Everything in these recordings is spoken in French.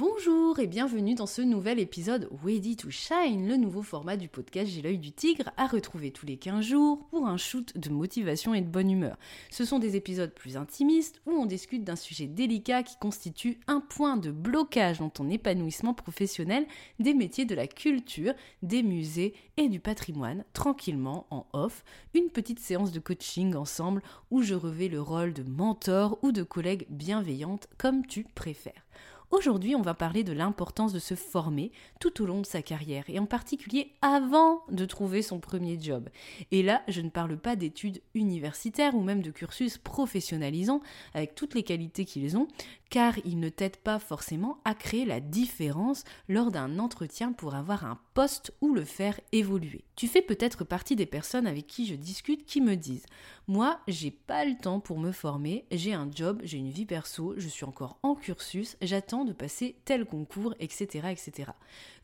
Bonjour et bienvenue dans ce nouvel épisode Ready to Shine, le nouveau format du podcast J'ai l'œil du tigre à retrouver tous les 15 jours pour un shoot de motivation et de bonne humeur. Ce sont des épisodes plus intimistes où on discute d'un sujet délicat qui constitue un point de blocage dans ton épanouissement professionnel des métiers de la culture, des musées et du patrimoine, tranquillement en off, une petite séance de coaching ensemble où je revais le rôle de mentor ou de collègue bienveillante comme tu préfères. Aujourd'hui, on va parler de l'importance de se former tout au long de sa carrière et en particulier avant de trouver son premier job. Et là, je ne parle pas d'études universitaires ou même de cursus professionnalisants avec toutes les qualités qu'ils ont, car ils ne t'aident pas forcément à créer la différence lors d'un entretien pour avoir un poste ou le faire évoluer. Tu fais peut-être partie des personnes avec qui je discute qui me disent Moi, j'ai pas le temps pour me former, j'ai un job, j'ai une vie perso, je suis encore en cursus, j'attends de passer tel concours, etc. etc.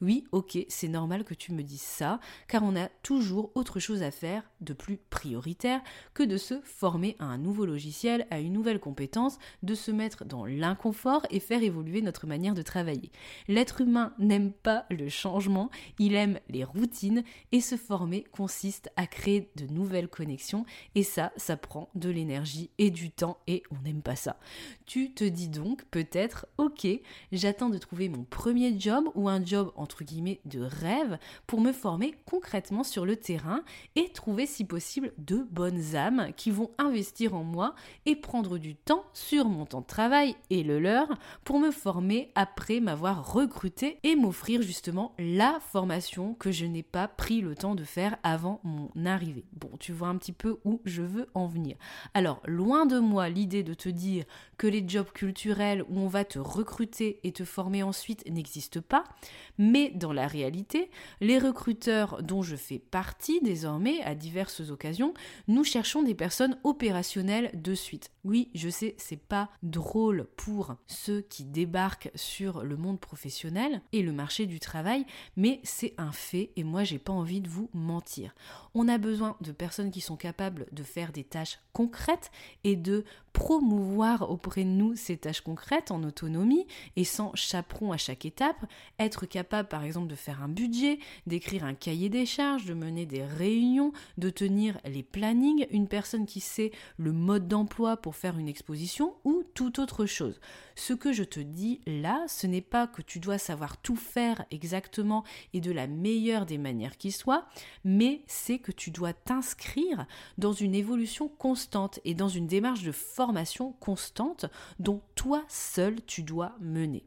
Oui, ok, c'est normal que tu me dises ça, car on a toujours autre chose à faire de plus prioritaire que de se former à un nouveau logiciel, à une nouvelle compétence, de se mettre dans l'inconfort et faire évoluer notre manière de travailler. L'être humain n'aime pas le changement, il aime les routines et se former consiste à créer de nouvelles connexions et ça, ça prend de l'énergie et du temps et on n'aime pas ça. Tu te dis donc peut-être, ok, j'attends de trouver mon premier job ou un job entre guillemets de rêve pour me former concrètement sur le terrain et trouver si possible de bonnes âmes qui vont investir en moi et prendre du temps sur mon temps de travail et le leur pour me former après m'avoir recruté et m'offrir justement la formation que je n'ai pas pris le temps de faire avant mon arrivée. Bon, tu vois un petit peu où je veux en venir. Alors, loin de moi l'idée de te dire que les jobs culturels où on va te recruter et te former ensuite n'existent pas, mais dans la réalité, les recruteurs dont je fais partie désormais à diverses occasions, nous cherchons des personnes opérationnelles de suite. Oui, je sais, c'est pas drôle pour ceux qui débarquent sur le monde professionnel et le marché du travail, mais c'est un fait et moi j'ai pas envie de vous mentir. On a besoin de personnes qui sont capables de faire des tâches concrètes et de promouvoir auprès de nous ces tâches concrètes en autonomie et sans chaperon à chaque étape, être capable par exemple de faire un budget, d'écrire un cahier des charges, de mener des réunions, de tenir les plannings, une personne qui sait le mode d'emploi pour faire une exposition ou toute autre chose. Ce que je te dis là, ce n'est pas que tu dois savoir tout faire exactement et de la meilleure des manières qui soit, mais c'est que tu dois t'inscrire dans une évolution constante et dans une démarche de formation constante dont toi seul tu dois mener.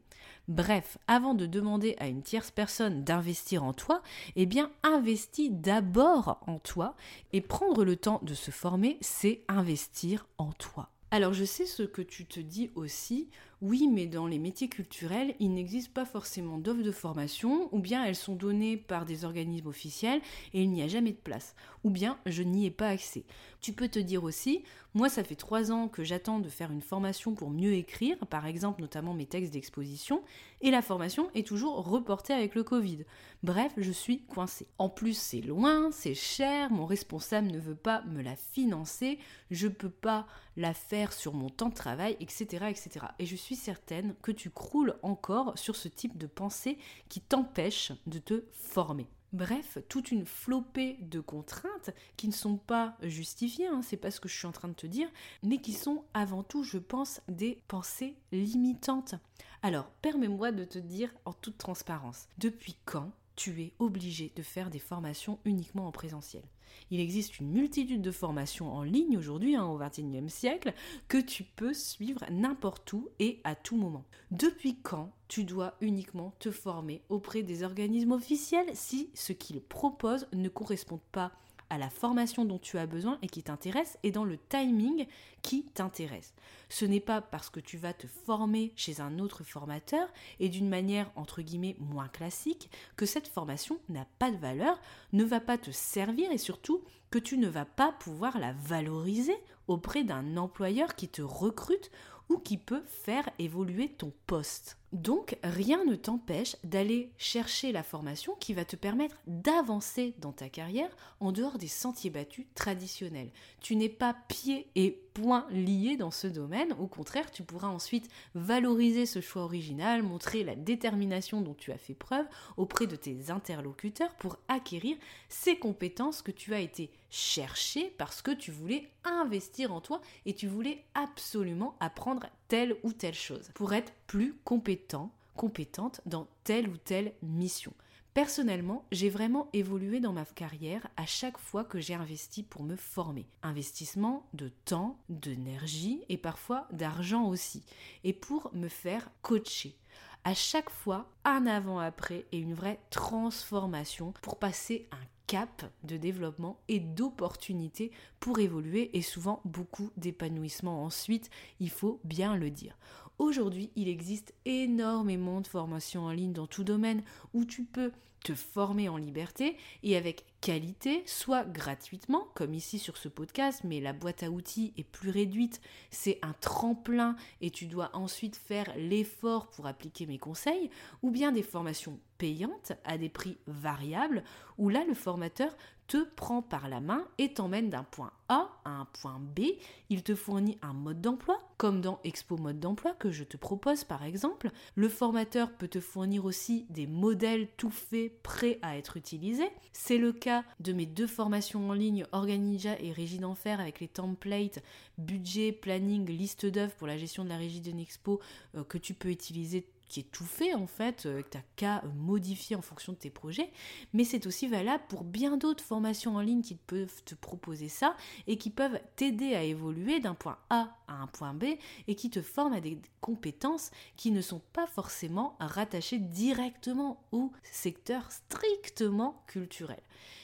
Bref, avant de demander à une tierce personne d'investir en toi, eh bien investis d'abord en toi et prendre le temps de se former, c'est investir en toi. Alors je sais ce que tu te dis aussi, oui mais dans les métiers culturels, il n'existe pas forcément d'offres de formation, ou bien elles sont données par des organismes officiels et il n'y a jamais de place, ou bien je n'y ai pas accès. Tu peux te dire aussi, moi ça fait trois ans que j'attends de faire une formation pour mieux écrire, par exemple notamment mes textes d'exposition, et la formation est toujours reportée avec le Covid. Bref, je suis coincée. En plus c'est loin, c'est cher, mon responsable ne veut pas me la financer, je peux pas la faire sur mon temps de travail, etc. etc. Et je suis certaine que tu croules encore sur ce type de pensée qui t'empêche de te former. Bref, toute une flopée de contraintes qui ne sont pas justifiées, hein, c'est pas ce que je suis en train de te dire, mais qui sont avant tout, je pense, des pensées limitantes. Alors, permets-moi de te dire en toute transparence, depuis quand tu es obligé de faire des formations uniquement en présentiel. Il existe une multitude de formations en ligne aujourd'hui, hein, au XXIe siècle, que tu peux suivre n'importe où et à tout moment. Depuis quand tu dois uniquement te former auprès des organismes officiels si ce qu'ils proposent ne correspond pas à la formation dont tu as besoin et qui t'intéresse et dans le timing qui t'intéresse. Ce n'est pas parce que tu vas te former chez un autre formateur et d'une manière entre guillemets moins classique que cette formation n'a pas de valeur, ne va pas te servir et surtout que tu ne vas pas pouvoir la valoriser auprès d'un employeur qui te recrute ou qui peut faire évoluer ton poste. Donc, rien ne t'empêche d'aller chercher la formation qui va te permettre d'avancer dans ta carrière en dehors des sentiers battus traditionnels. Tu n'es pas pied et poing liés dans ce domaine, au contraire, tu pourras ensuite valoriser ce choix original, montrer la détermination dont tu as fait preuve auprès de tes interlocuteurs pour acquérir ces compétences que tu as été chercher parce que tu voulais investir en toi et tu voulais absolument apprendre telle ou telle chose pour être plus compétent, compétente dans telle ou telle mission. Personnellement, j'ai vraiment évolué dans ma carrière à chaque fois que j'ai investi pour me former. Investissement de temps, d'énergie et parfois d'argent aussi. Et pour me faire coacher. À chaque fois, un avant-après et une vraie transformation pour passer un cap de développement et d'opportunités pour évoluer et souvent beaucoup d'épanouissement ensuite, il faut bien le dire. Aujourd'hui, il existe énormément de formations en ligne dans tout domaine où tu peux te former en liberté et avec qualité, soit gratuitement, comme ici sur ce podcast, mais la boîte à outils est plus réduite, c'est un tremplin et tu dois ensuite faire l'effort pour appliquer mes conseils, ou bien des formations payantes à des prix variables, où là le formateur te prend par la main et t'emmène d'un point A à un point B. Il te fournit un mode d'emploi, comme dans Expo Mode d'emploi que je te propose par exemple. Le formateur peut te fournir aussi des modèles tout faits, prêts à être utilisés. C'est le cas de mes deux formations en ligne, Organija et Régie d'Enfer, avec les templates, budget, planning, liste d'œuvres pour la gestion de la régie d'une expo euh, que tu peux utiliser qui est tout fait en fait, euh, que tu n'as qu'à modifier en fonction de tes projets, mais c'est aussi valable pour bien d'autres formations en ligne qui peuvent te proposer ça et qui peuvent t'aider à évoluer d'un point A à un point B et qui te forment à des compétences qui ne sont pas forcément rattachées directement au secteur strictement culturel.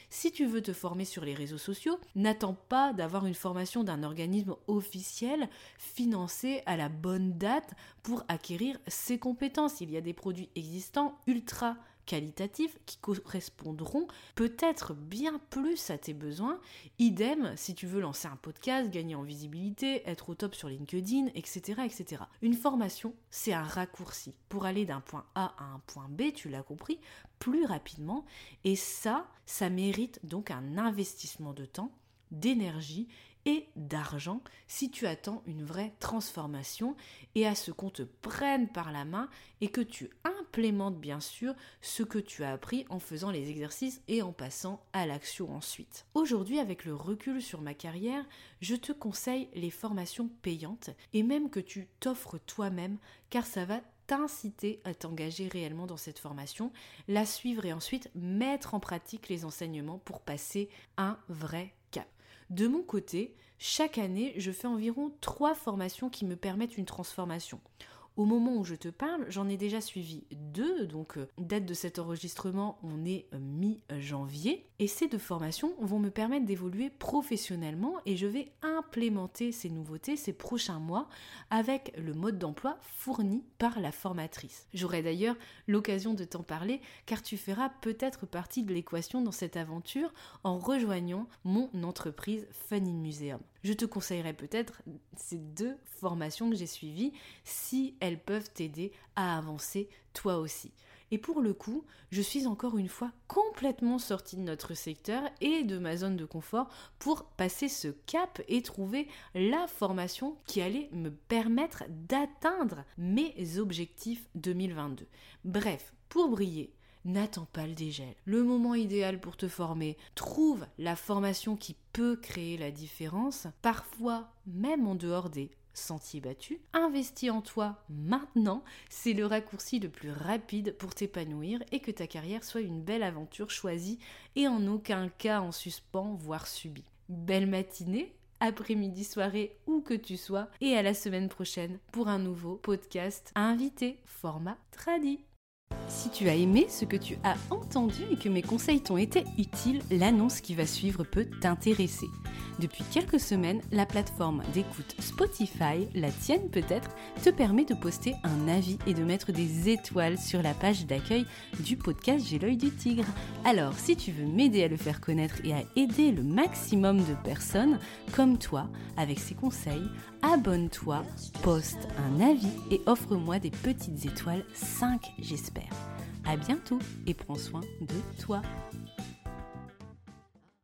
Si tu veux te former sur les réseaux sociaux, n'attends pas d'avoir une formation d'un organisme officiel financé à la bonne date pour acquérir ces compétences. Il y a des produits existants ultra qualitatifs qui correspondront peut-être bien plus à tes besoins. Idem si tu veux lancer un podcast, gagner en visibilité, être au top sur LinkedIn, etc. etc. Une formation, c'est un raccourci pour aller d'un point A à un point B, tu l'as compris, plus rapidement. Et ça, ça mérite donc un investissement de temps, d'énergie et d'argent si tu attends une vraie transformation et à ce qu'on te prenne par la main et que tu implémentes bien sûr ce que tu as appris en faisant les exercices et en passant à l'action ensuite. Aujourd'hui avec le recul sur ma carrière, je te conseille les formations payantes et même que tu t'offres toi-même car ça va t'inciter à t'engager réellement dans cette formation, la suivre et ensuite mettre en pratique les enseignements pour passer un vrai de mon côté, chaque année, je fais environ trois formations qui me permettent une transformation. Au moment où je te parle, j'en ai déjà suivi deux, donc euh, date de cet enregistrement, on est euh, mi-janvier, et ces deux formations vont me permettre d'évoluer professionnellement et je vais implémenter ces nouveautés ces prochains mois avec le mode d'emploi fourni par la formatrice. J'aurai d'ailleurs l'occasion de t'en parler car tu feras peut-être partie de l'équation dans cette aventure en rejoignant mon entreprise Fun in Museum je te conseillerais peut-être ces deux formations que j'ai suivies si elles peuvent t'aider à avancer toi aussi. Et pour le coup, je suis encore une fois complètement sortie de notre secteur et de ma zone de confort pour passer ce cap et trouver la formation qui allait me permettre d'atteindre mes objectifs 2022. Bref, pour briller, n'attends pas le dégel. Le moment idéal pour te former, trouve la formation qui peut créer la différence, parfois même en dehors des sentiers battus. Investis en toi maintenant, c'est le raccourci le plus rapide pour t'épanouir et que ta carrière soit une belle aventure choisie et en aucun cas en suspens, voire subie. Belle matinée après-midi, soirée, où que tu sois, et à la semaine prochaine pour un nouveau podcast à inviter, format tradi. Si tu as aimé ce que tu as entendu et que mes conseils t'ont été utiles, l'annonce qui va suivre peut t'intéresser. Depuis quelques semaines, la plateforme d'écoute Spotify, la tienne peut-être, te permet de poster un avis et de mettre des étoiles sur la page d'accueil du podcast J'ai l'œil du tigre. Alors, si tu veux m'aider à le faire connaître et à aider le maximum de personnes comme toi avec ces conseils, abonne-toi, poste un avis et offre-moi des petites étoiles 5 j'espère. À bientôt et prends soin de toi.